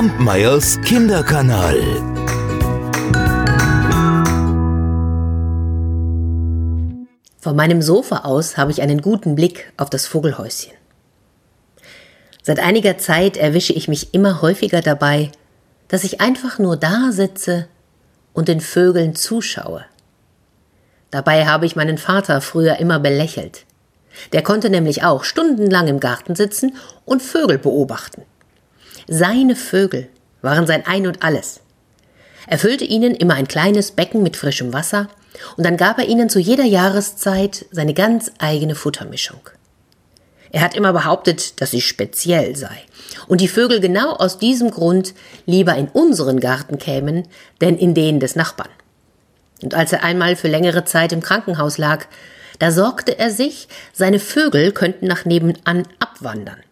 Kampmeyers Kinderkanal. Von meinem Sofa aus habe ich einen guten Blick auf das Vogelhäuschen. Seit einiger Zeit erwische ich mich immer häufiger dabei, dass ich einfach nur da sitze und den Vögeln zuschaue. Dabei habe ich meinen Vater früher immer belächelt. Der konnte nämlich auch stundenlang im Garten sitzen und Vögel beobachten. Seine Vögel waren sein Ein und alles. Er füllte ihnen immer ein kleines Becken mit frischem Wasser und dann gab er ihnen zu jeder Jahreszeit seine ganz eigene Futtermischung. Er hat immer behauptet, dass sie speziell sei und die Vögel genau aus diesem Grund lieber in unseren Garten kämen, denn in den des Nachbarn. Und als er einmal für längere Zeit im Krankenhaus lag, da sorgte er sich, seine Vögel könnten nach nebenan abwandern.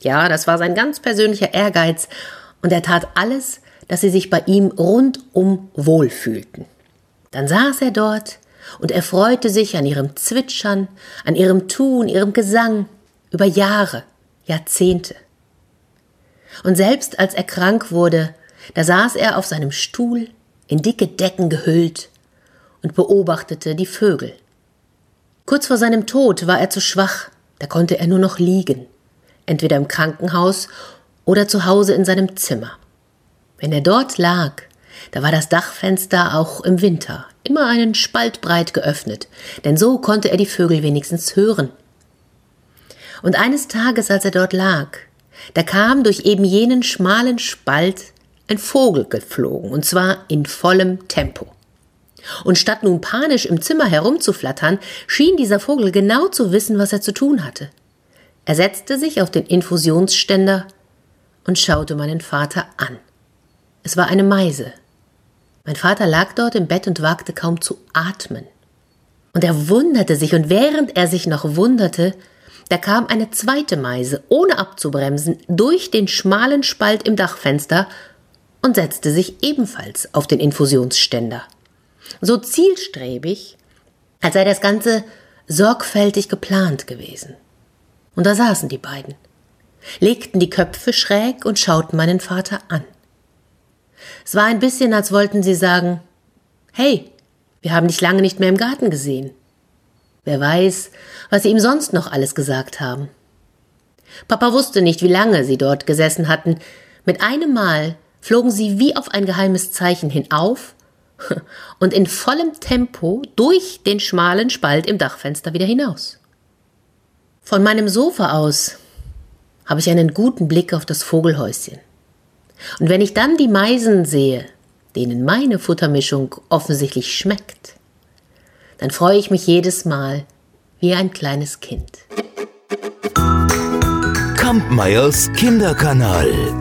Ja, das war sein ganz persönlicher Ehrgeiz, und er tat alles, dass sie sich bei ihm rundum wohlfühlten. Dann saß er dort und erfreute sich an ihrem Zwitschern, an ihrem Tun, ihrem Gesang, über Jahre, Jahrzehnte. Und selbst als er krank wurde, da saß er auf seinem Stuhl, in dicke Decken gehüllt, und beobachtete die Vögel. Kurz vor seinem Tod war er zu schwach, da konnte er nur noch liegen, entweder im Krankenhaus oder zu Hause in seinem Zimmer. Wenn er dort lag, da war das Dachfenster auch im Winter immer einen Spalt breit geöffnet, denn so konnte er die Vögel wenigstens hören. Und eines Tages, als er dort lag, da kam durch eben jenen schmalen Spalt ein Vogel geflogen, und zwar in vollem Tempo. Und statt nun panisch im Zimmer herumzuflattern, schien dieser Vogel genau zu wissen, was er zu tun hatte. Er setzte sich auf den Infusionsständer und schaute meinen Vater an. Es war eine Meise. Mein Vater lag dort im Bett und wagte kaum zu atmen. Und er wunderte sich, und während er sich noch wunderte, da kam eine zweite Meise, ohne abzubremsen, durch den schmalen Spalt im Dachfenster und setzte sich ebenfalls auf den Infusionsständer. So zielstrebig, als sei das Ganze sorgfältig geplant gewesen. Und da saßen die beiden, legten die Köpfe schräg und schauten meinen Vater an. Es war ein bisschen, als wollten sie sagen, hey, wir haben dich lange nicht mehr im Garten gesehen. Wer weiß, was sie ihm sonst noch alles gesagt haben. Papa wusste nicht, wie lange sie dort gesessen hatten. Mit einem Mal flogen sie wie auf ein geheimes Zeichen hinauf und in vollem Tempo durch den schmalen Spalt im Dachfenster wieder hinaus. Von meinem Sofa aus habe ich einen guten Blick auf das Vogelhäuschen. Und wenn ich dann die Meisen sehe, denen meine Futtermischung offensichtlich schmeckt, dann freue ich mich jedes Mal wie ein kleines Kind. Kampmeyers Kinderkanal.